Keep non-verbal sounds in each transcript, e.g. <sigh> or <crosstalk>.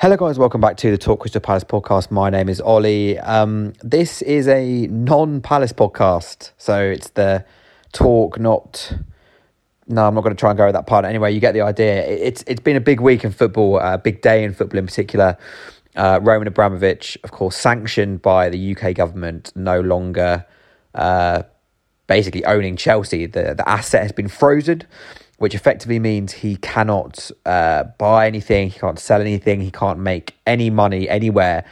Hello, guys. Welcome back to the Talk Crystal Palace podcast. My name is Ollie. Um, this is a non Palace podcast. So it's the talk, not. No, I'm not going to try and go with that part. Anyway, you get the idea. It's It's been a big week in football, a big day in football in particular. Uh, Roman Abramovich, of course, sanctioned by the UK government, no longer uh, basically owning Chelsea. The, the asset has been frozen which effectively means he cannot uh, buy anything, he can't sell anything, he can't make any money anywhere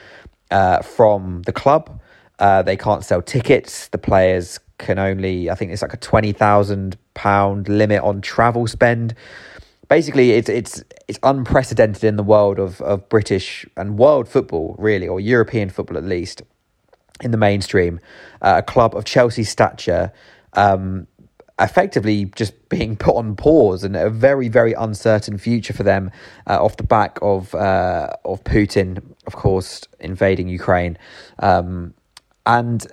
uh, from the club. Uh, they can't sell tickets. The players can only, I think it's like a twenty thousand pound limit on travel spend. Basically, it's it's it's unprecedented in the world of of British and world football, really, or European football at least, in the mainstream. Uh, a club of Chelsea stature. Um, effectively just being put on pause and a very very uncertain future for them uh, off the back of uh, of Putin of course invading Ukraine. Um, and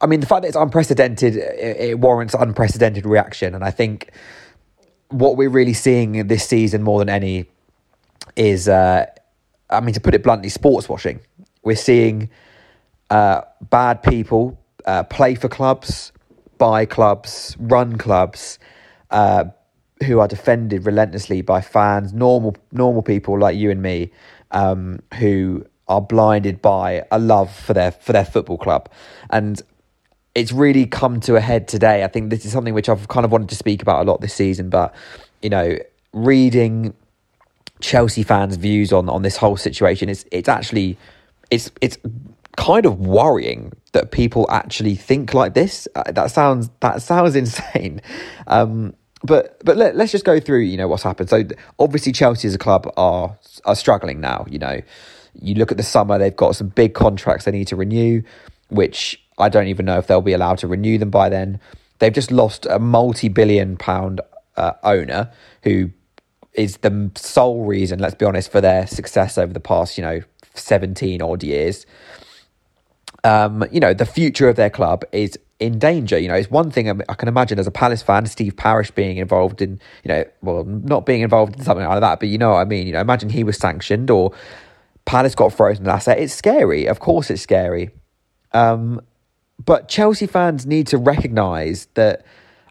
I mean the fact that it's unprecedented it, it, warrants unprecedented reaction. And I think what we're really seeing this season more than any is uh, I mean to put it bluntly sports washing. We're seeing uh, bad people uh, play for clubs by clubs, run clubs, uh, who are defended relentlessly by fans, normal normal people like you and me, um, who are blinded by a love for their for their football club, and it's really come to a head today. I think this is something which I've kind of wanted to speak about a lot this season, but you know, reading Chelsea fans' views on on this whole situation is it's actually it's it's kind of worrying that people actually think like this. Uh, that sounds that sounds <laughs> insane. Um, but but let, us just go through you know what's happened. So obviously Chelsea as a club are are struggling now. You know, you look at the summer; they've got some big contracts they need to renew, which I don't even know if they'll be allowed to renew them by then. They've just lost a multi-billion pound uh, owner who is the sole reason, let's be honest, for their success over the past you know seventeen odd years um, you know, the future of their club is in danger. You know, it's one thing I can imagine as a Palace fan, Steve Parish being involved in, you know, well, not being involved in something like that, but you know what I mean. You know, imagine he was sanctioned or Palace got frozen asset. It's scary. Of course, it's scary. Um, but Chelsea fans need to recognise that,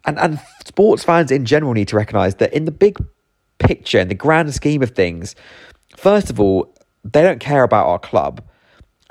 and, and sports fans in general need to recognise that in the big picture, in the grand scheme of things, first of all, they don't care about our club.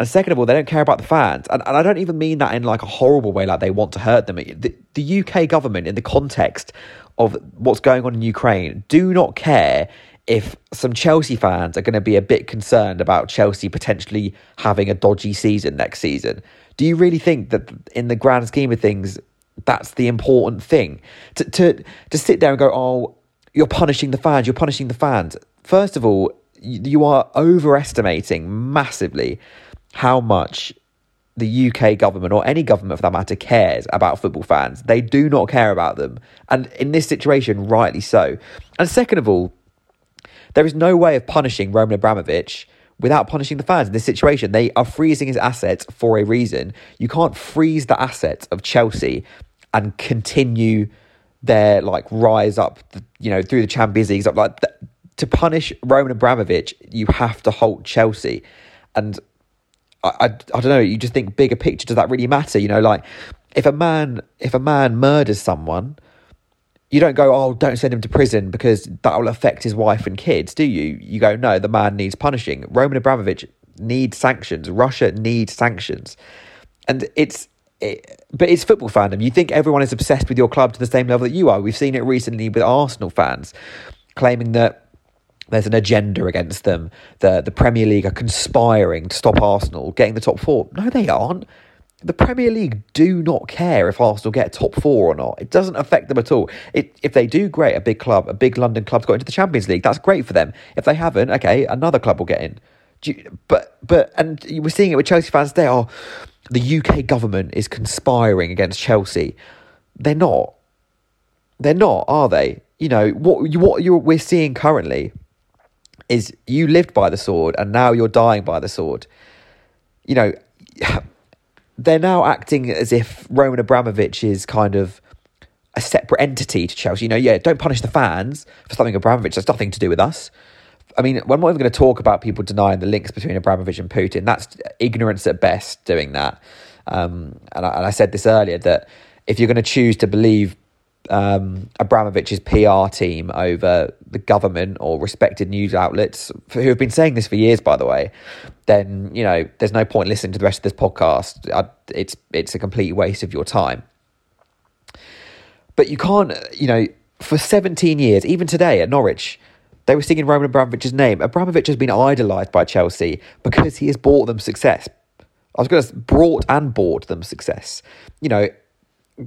And second of all, they don't care about the fans. And, and I don't even mean that in like a horrible way, like they want to hurt them. The, the UK government, in the context of what's going on in Ukraine, do not care if some Chelsea fans are going to be a bit concerned about Chelsea potentially having a dodgy season next season. Do you really think that in the grand scheme of things, that's the important thing? To, to, to sit there and go, oh, you're punishing the fans, you're punishing the fans. First of all, you are overestimating massively how much the UK government or any government for that matter cares about football fans. They do not care about them. And in this situation, rightly so. And second of all, there is no way of punishing Roman Abramovich without punishing the fans in this situation. They are freezing his assets for a reason. You can't freeze the assets of Chelsea and continue their like rise up, you know, through the Champions League. Like to punish Roman Abramovich, you have to halt Chelsea. And I, I, I don't know. You just think bigger picture. Does that really matter? You know, like if a man if a man murders someone, you don't go, oh, don't send him to prison because that will affect his wife and kids, do you? You go, no, the man needs punishing. Roman Abramovich needs sanctions. Russia needs sanctions, and it's. It, but it's football fandom. You think everyone is obsessed with your club to the same level that you are. We've seen it recently with Arsenal fans claiming that there's an agenda against them. The the Premier League are conspiring to stop Arsenal getting the top four. No, they aren't. The Premier League do not care if Arsenal get a top four or not. It doesn't affect them at all. It, if they do, great. A big club, a big London club's got into the Champions League. That's great for them. If they haven't, okay, another club will get in. You, but but and we're seeing it with Chelsea fans. They are the UK government is conspiring against Chelsea. They're not. They're not, are they? You know what? What we're seeing currently is you lived by the sword and now you're dying by the sword. You know, <sighs> they're now acting as if Roman Abramovich is kind of a separate entity to Chelsea. You know, yeah, don't punish the fans for something Abramovich has nothing to do with us. I mean, we're not even going to talk about people denying the links between Abramovich and Putin. That's ignorance at best doing that. Um, and, I, and I said this earlier that if you're going to choose to believe um, Abramovich's PR team over the government or respected news outlets who have been saying this for years, by the way, then you know there's no point listening to the rest of this podcast. I, it's it's a complete waste of your time. But you can't, you know, for 17 years, even today at Norwich, they were singing Roman Abramovich's name. Abramovich has been idolised by Chelsea because he has brought them success. I was going to say, brought and bought them success. You know,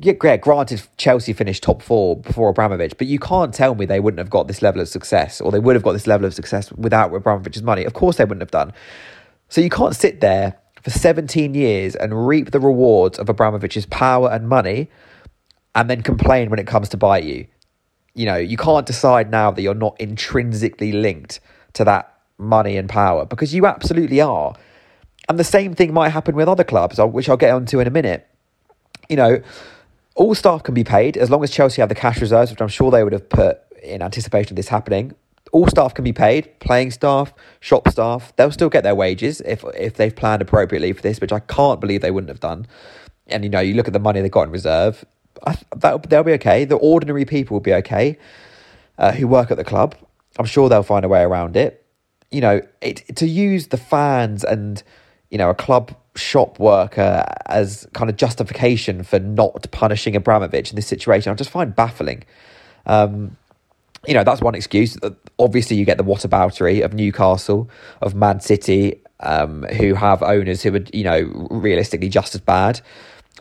yeah, granted, Chelsea finished top four before Abramovich, but you can't tell me they wouldn't have got this level of success or they would have got this level of success without Abramovich's money. Of course, they wouldn't have done. So you can't sit there for 17 years and reap the rewards of Abramovich's power and money and then complain when it comes to bite you. You know, you can't decide now that you're not intrinsically linked to that money and power because you absolutely are. And the same thing might happen with other clubs, which I'll get onto in a minute. You know, all staff can be paid as long as Chelsea have the cash reserves, which I'm sure they would have put in anticipation of this happening. All staff can be paid, playing staff, shop staff. They'll still get their wages if if they've planned appropriately for this, which I can't believe they wouldn't have done. And you know, you look at the money they've got in reserve. That they'll be okay. The ordinary people will be okay uh, who work at the club. I'm sure they'll find a way around it. You know, it, to use the fans and you know a club shop worker as kind of justification for not punishing Abramovich in this situation, I just find baffling. Um, you know, that's one excuse. Obviously, you get the whataboutery of Newcastle, of Man City, um, who have owners who are, you know, realistically just as bad.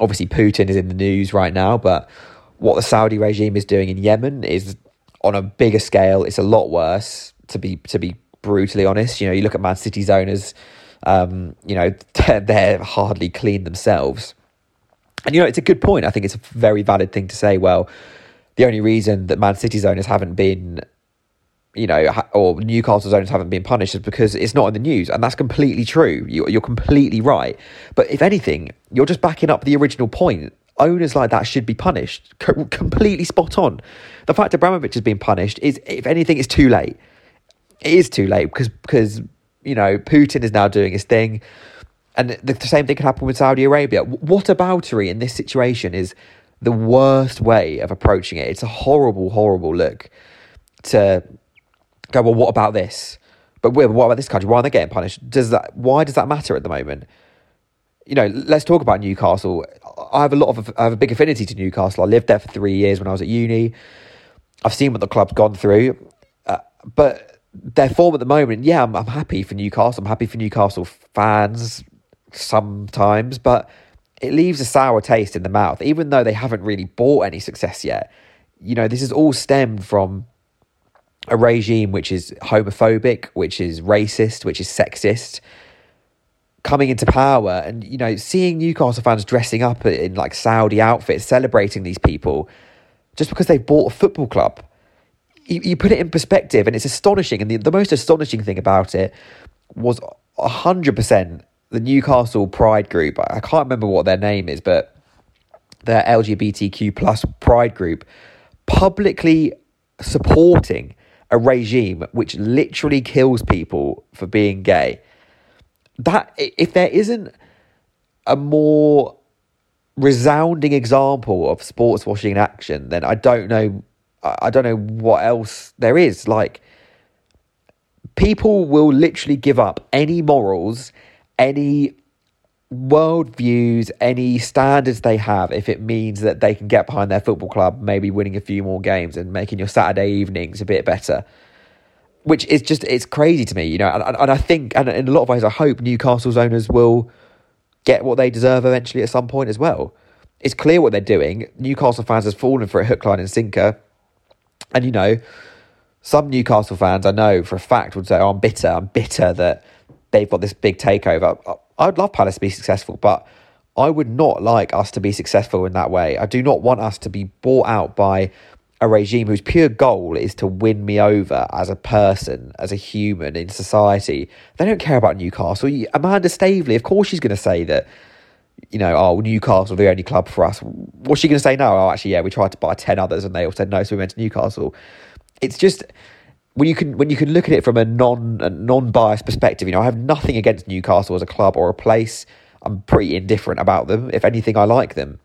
Obviously, Putin is in the news right now, but what the Saudi regime is doing in Yemen is on a bigger scale. It's a lot worse, to be to be brutally honest. You know, you look at Man City's owners um, you know, <laughs> they're, hardly clean themselves. And, you know, it's a good point. I think it's a very valid thing to say, well, the only reason that Man City's owners haven't been, you know, or Newcastle's owners haven't been punished is because it's not in the news. And that's completely true. You're completely right. But if anything, you're just backing up the original point. Owners like that should be punished. completely spot on. The fact that Abramovich has been punished is, if anything, it's too late. It is too late because because you know, Putin is now doing his thing. And the, the same thing could happen with Saudi Arabia. What aboutery in this situation is the worst way of approaching it. It's a horrible, horrible look to go, well, what about this? But what about this country? Why are they getting punished? Does that why does that matter at the moment? You know, let's talk about Newcastle. I have a lot of I have a big affinity to Newcastle. I lived there for three years when I was at uni. I've seen what the club's gone through, uh, but their form at the moment, yeah, I'm, I'm happy for Newcastle. I'm happy for Newcastle fans sometimes, but it leaves a sour taste in the mouth, even though they haven't really bought any success yet. You know, this is all stemmed from a regime which is homophobic, which is racist, which is sexist, coming into power. And, you know, seeing Newcastle fans dressing up in like Saudi outfits, celebrating these people just because they've bought a football club you, you put it in perspective and it's astonishing. And the, the most astonishing thing about it was 100% the Newcastle Pride group. I can't remember what their name is, but their LGBTQ plus Pride group publicly supporting a regime which literally kills people for being gay. That if there isn't a more resounding example of sports washing in action, then I don't know I don't know what else there is. Like, people will literally give up any morals, any worldviews, any standards they have if it means that they can get behind their football club, maybe winning a few more games and making your Saturday evenings a bit better. Which is just, it's crazy to me, you know. And, and I think, and in a lot of ways, I hope Newcastle's owners will get what they deserve eventually at some point as well. It's clear what they're doing. Newcastle fans has fallen for a hook, line, and sinker and you know, some Newcastle fans I know for a fact would say, oh, I'm bitter. I'm bitter that they've got this big takeover. I'd love Palace to be successful, but I would not like us to be successful in that way. I do not want us to be bought out by a regime whose pure goal is to win me over as a person, as a human in society. They don't care about Newcastle. Amanda Staveley, of course, she's going to say that you know, oh, Newcastle the only club for us. What's she going to say now? Oh, actually, yeah, we tried to buy 10 others and they all said no, so we went to Newcastle. It's just, when you can when you can look at it from a non non biased perspective, you know, I have nothing against Newcastle as a club or a place. I'm pretty indifferent about them. If anything, I like them.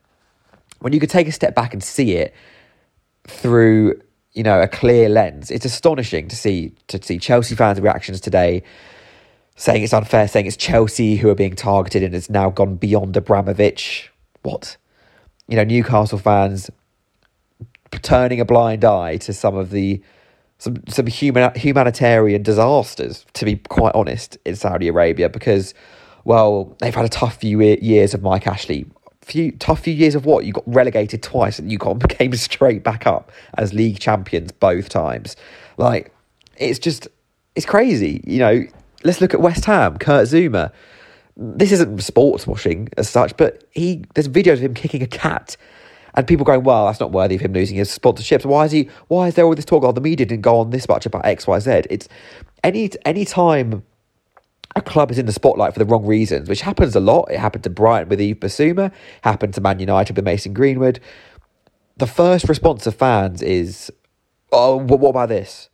When you could take a step back and see it through, you know, a clear lens, it's astonishing to see to see Chelsea fans' reactions today, saying it's unfair, saying it's Chelsea who are being targeted, and it's now gone beyond Abramovich. What, you know, Newcastle fans turning a blind eye to some of the some some human humanitarian disasters, to be quite honest, in Saudi Arabia because, well, they've had a tough few years of Mike Ashley. Few tough few years of what you got relegated twice and you got <laughs> came straight back up as league champions both times. Like it's just it's crazy. You know, let's look at West Ham, Kurt Zouma. This isn't sports washing as such, but he there's videos of him kicking a cat and people going, well, that's not worthy of him losing his sponsorships. Why is he? Why is there all this talk? Oh, the media didn't go on this much about X, Y, Z. It's any any time a club is in the spotlight for the wrong reasons, which happens a lot. It happened to Brighton with Yves Bissouma, happened to Man United with Mason Greenwood. The first response of fans is, oh, what about this?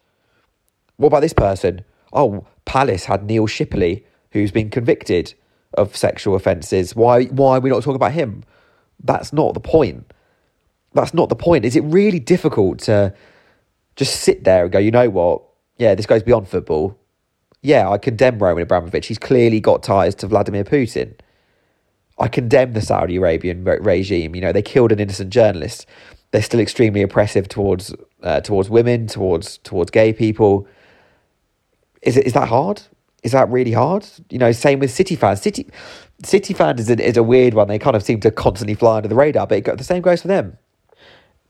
What about this person? Oh, Palace had Neil Shipley, who's been convicted of sexual offences. Why, why are we not talking about him? That's not the point that's not the point. Is it really difficult to just sit there and go, you know what? Yeah, this goes beyond football. Yeah, I condemn Roman Abramovich. He's clearly got ties to Vladimir Putin. I condemn the Saudi Arabian re- regime. You know, they killed an innocent journalist. They're still extremely oppressive towards uh, towards women, towards towards gay people. Is it is that hard? Is that really hard? You know, same with City fans. City City fans is a, is a weird one. They kind of seem to constantly fly under the radar, but it, the same goes for them.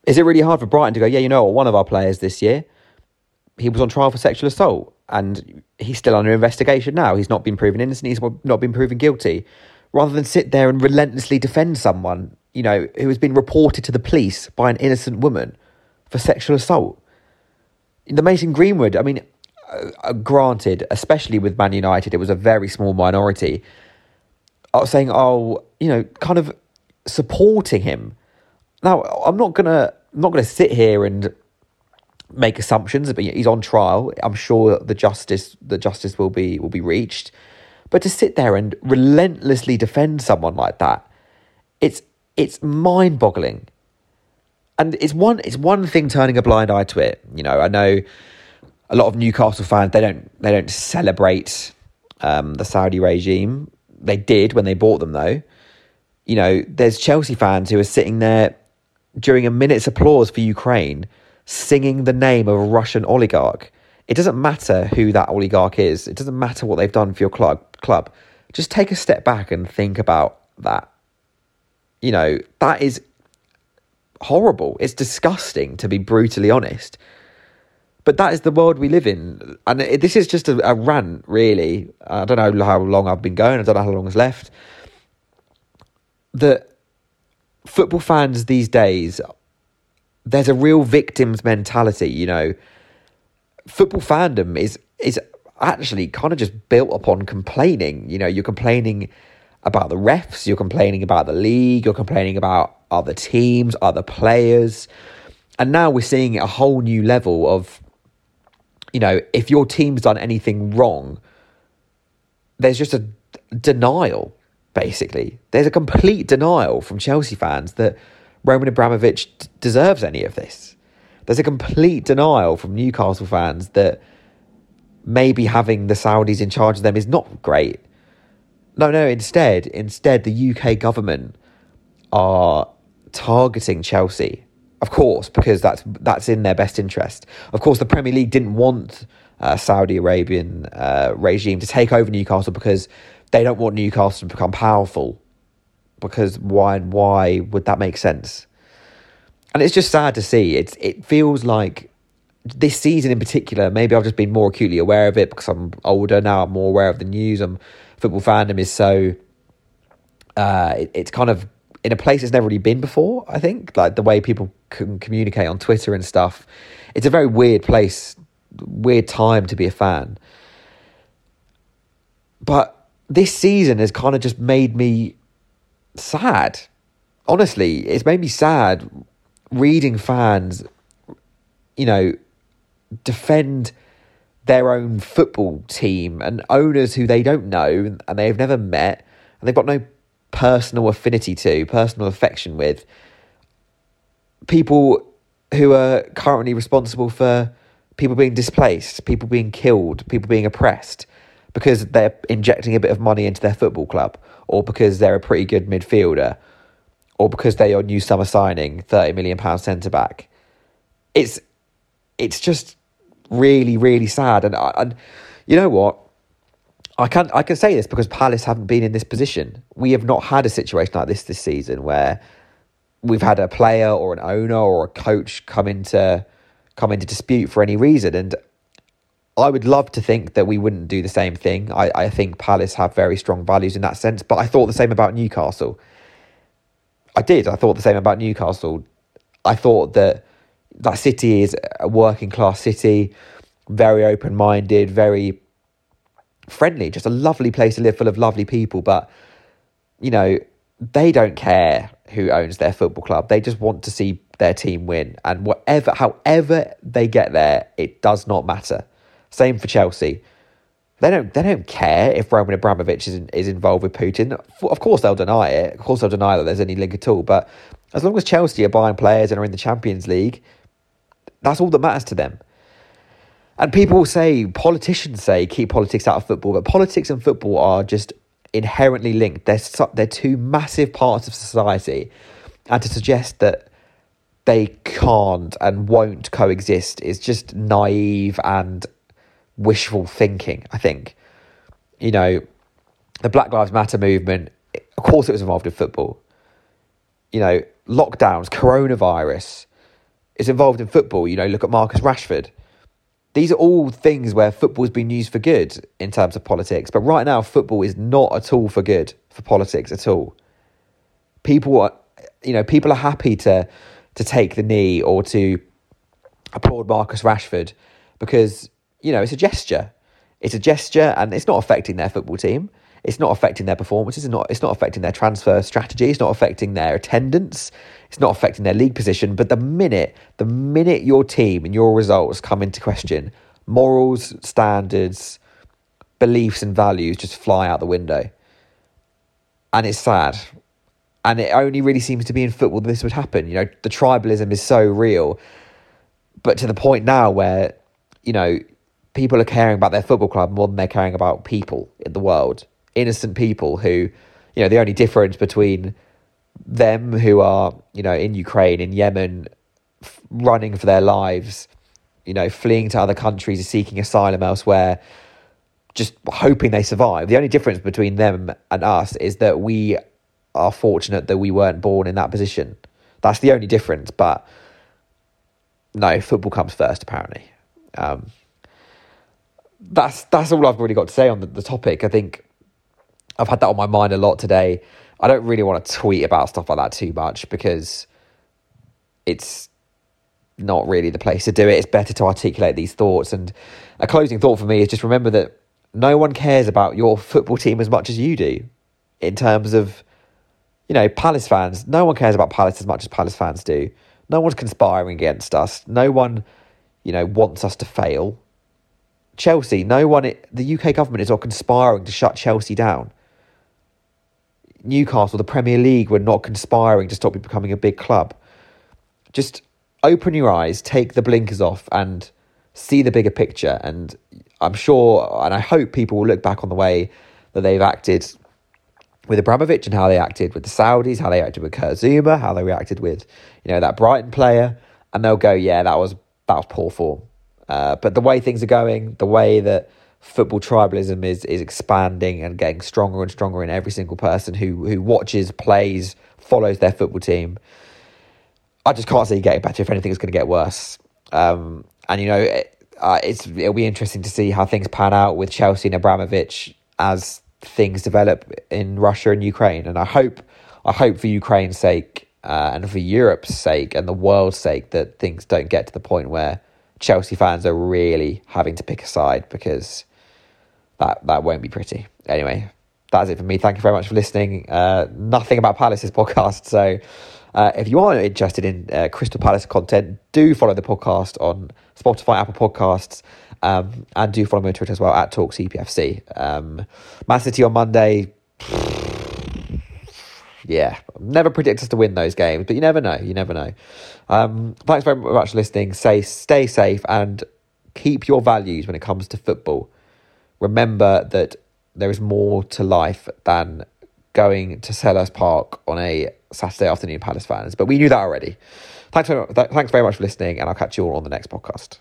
Is it really hard for Brighton to go, yeah, you know one of our players this year, he was on trial for sexual assault and he's still under investigation now. He's not been proven innocent, he's not been proven guilty. Rather than sit there and relentlessly defend someone, you know, who has been reported to the police by an innocent woman for sexual assault. The Mason Greenwood, I mean, uh, uh granted, especially with Man United, it was a very small minority. Was saying, oh, you know, kind of supporting him now, I'm not gonna I'm not gonna sit here and make assumptions, but he's on trial. I'm sure the justice the justice will be will be reached. But to sit there and relentlessly defend someone like that, it's it's mind boggling. And it's one it's one thing turning a blind eye to it. You know, I know a lot of Newcastle fans they don't they don't celebrate um, the Saudi regime. They did when they bought them though. You know, there's Chelsea fans who are sitting there during a minute's applause for Ukraine, singing the name of a Russian oligarch. It doesn't matter who that oligarch is. It doesn't matter what they've done for your club. Club. Just take a step back and think about that. You know, that is horrible. It's disgusting, to be brutally honest. But that is the world we live in. And it, this is just a, a rant, really. I don't know how long I've been going. I don't know how long is left. That football fans these days, there's a real victims mentality. You know, football fandom is is actually kind of just built upon complaining. You know, you're complaining about the refs, you're complaining about the league, you're complaining about other teams, other players. And now we're seeing a whole new level of, you know, if your team's done anything wrong, there's just a denial basically. There's a complete denial from Chelsea fans that Roman Abramovich d- deserves any of this. There's a complete denial from Newcastle fans that maybe having the Saudis in charge of them is not great. No, no, instead, instead the UK government are targeting Chelsea. Of course, because that's that's in their best interest. Of course, the Premier League didn't want uh, Saudi Arabian uh, regime to take over Newcastle because they don't want Newcastle to become powerful because why why would that make sense? And it's just sad to see. It's it feels like this season in particular, maybe I've just been more acutely aware of it because I'm older now. I'm more aware of the news. And football fandom is so. Uh, it, it's kind of in a place it's never really been before. I think like the way people can communicate on Twitter and stuff. It's a very weird place, weird time to be a fan. But this season has kind of just made me sad. Honestly, it's made me sad reading fans, you know, defend their own football team and owners who they don't know and they've never met and they've got no personal affinity to, personal affection with. People who are currently responsible for people being displaced, people being killed, people being oppressed because they're injecting a bit of money into their football club or because they're a pretty good midfielder or because they're your new summer signing, 30 million pound centre back. It's it's just really really sad and and you know what? I can I can say this because Palace haven't been in this position. We have not had a situation like this this season where we've had a player or an owner or a coach come into come into dispute for any reason. And I would love to think that we wouldn't do the same thing. I, I think Palace have very strong values in that sense, but I thought the same about Newcastle. I did. I thought the same about Newcastle. I thought that that city is a working class city, very open minded, very friendly, just a lovely place to live, full of lovely people. But, you know, they don't care who owns their football club. They just want to see their team win. And whatever, however they get there, it does not matter. Same for Chelsea. They don't. They don't care if Roman Abramovich is is involved with Putin. Of course, they'll deny it. Of course, they'll deny that there's any link at all. But as long as Chelsea are buying players and are in the Champions League, that's all that matters to them. And people say, politicians say, keep politics out of football, but politics and football are just inherently linked. They're they're two massive parts of society, and to suggest that they can't and won't coexist is just naive and wishful thinking, I think. You know, the Black Lives Matter movement, of course, it was involved in football. You know, lockdowns, coronavirus is involved in football. You know, look at Marcus Rashford. These are all things where football's been used for good in terms of politics. But right now, football is not at all for good for politics at all. People are, you know, people are happy to to take the knee or to applaud Marcus Rashford because, you know, it's a gesture. It's a gesture and it's not affecting their football team. It's not affecting their performances. It's not, it's not affecting their transfer strategy. It's not affecting their attendance. It's not affecting their league position. But the minute, the minute your team and your results come into question, morals, standards, beliefs, and values just fly out the window. And it's sad and it only really seems to be in football that this would happen. You know, the tribalism is so real, but to the point now where, you know, people are caring about their football club more than they're caring about people in the world. Innocent people who, you know, the only difference between them who are, you know, in Ukraine, in Yemen, f- running for their lives, you know, fleeing to other countries, seeking asylum elsewhere, just hoping they survive. The only difference between them and us is that we are fortunate that we weren't born in that position. That's the only difference. But no, football comes first, apparently. Um, that's that's all I've really got to say on the, the topic. I think I've had that on my mind a lot today. I don't really want to tweet about stuff like that too much because it's not really the place to do it. It's better to articulate these thoughts. And a closing thought for me is just remember that no one cares about your football team as much as you do in terms of you know, Palace fans, no one cares about Palace as much as Palace fans do. No one's conspiring against us. No one, you know, wants us to fail. Chelsea, no one, the UK government is not conspiring to shut Chelsea down. Newcastle, the Premier League, were not conspiring to stop you becoming a big club. Just open your eyes, take the blinkers off, and see the bigger picture. And I'm sure, and I hope people will look back on the way that they've acted with Abramovich and how they acted with the Saudis, how they acted with Kurt Zouma, how they reacted with, you know, that Brighton player, and they'll go, yeah, that was that was poor form. Uh, but the way things are going, the way that football tribalism is is expanding and getting stronger and stronger in every single person who who watches, plays, follows their football team. I just can't see it getting better. If anything, it's going to get worse. Um, and you know, it, uh, it's it'll be interesting to see how things pan out with Chelsea and Abramovich as things develop in Russia and Ukraine. And I hope, I hope for Ukraine's sake uh, and for Europe's sake and the world's sake that things don't get to the point where Chelsea fans are really having to pick a side because that that won't be pretty. Anyway, that's it for me. Thank you very much for listening. Uh, nothing about Palace's podcast. So uh, if you are interested in uh, Crystal Palace content, do follow the podcast on Spotify, Apple Podcasts, um, and do follow me on Twitter as well at TalkCPFC. Um, Man City on Monday. Yeah, never predict us to win those games, but you never know. You never know. Um, thanks very much for listening. Say, stay safe and keep your values when it comes to football. Remember that there is more to life than going to Selhurst Park on a Saturday afternoon, Palace fans. But we knew that already. Thanks, thanks very much for listening, and I'll catch you all on the next podcast.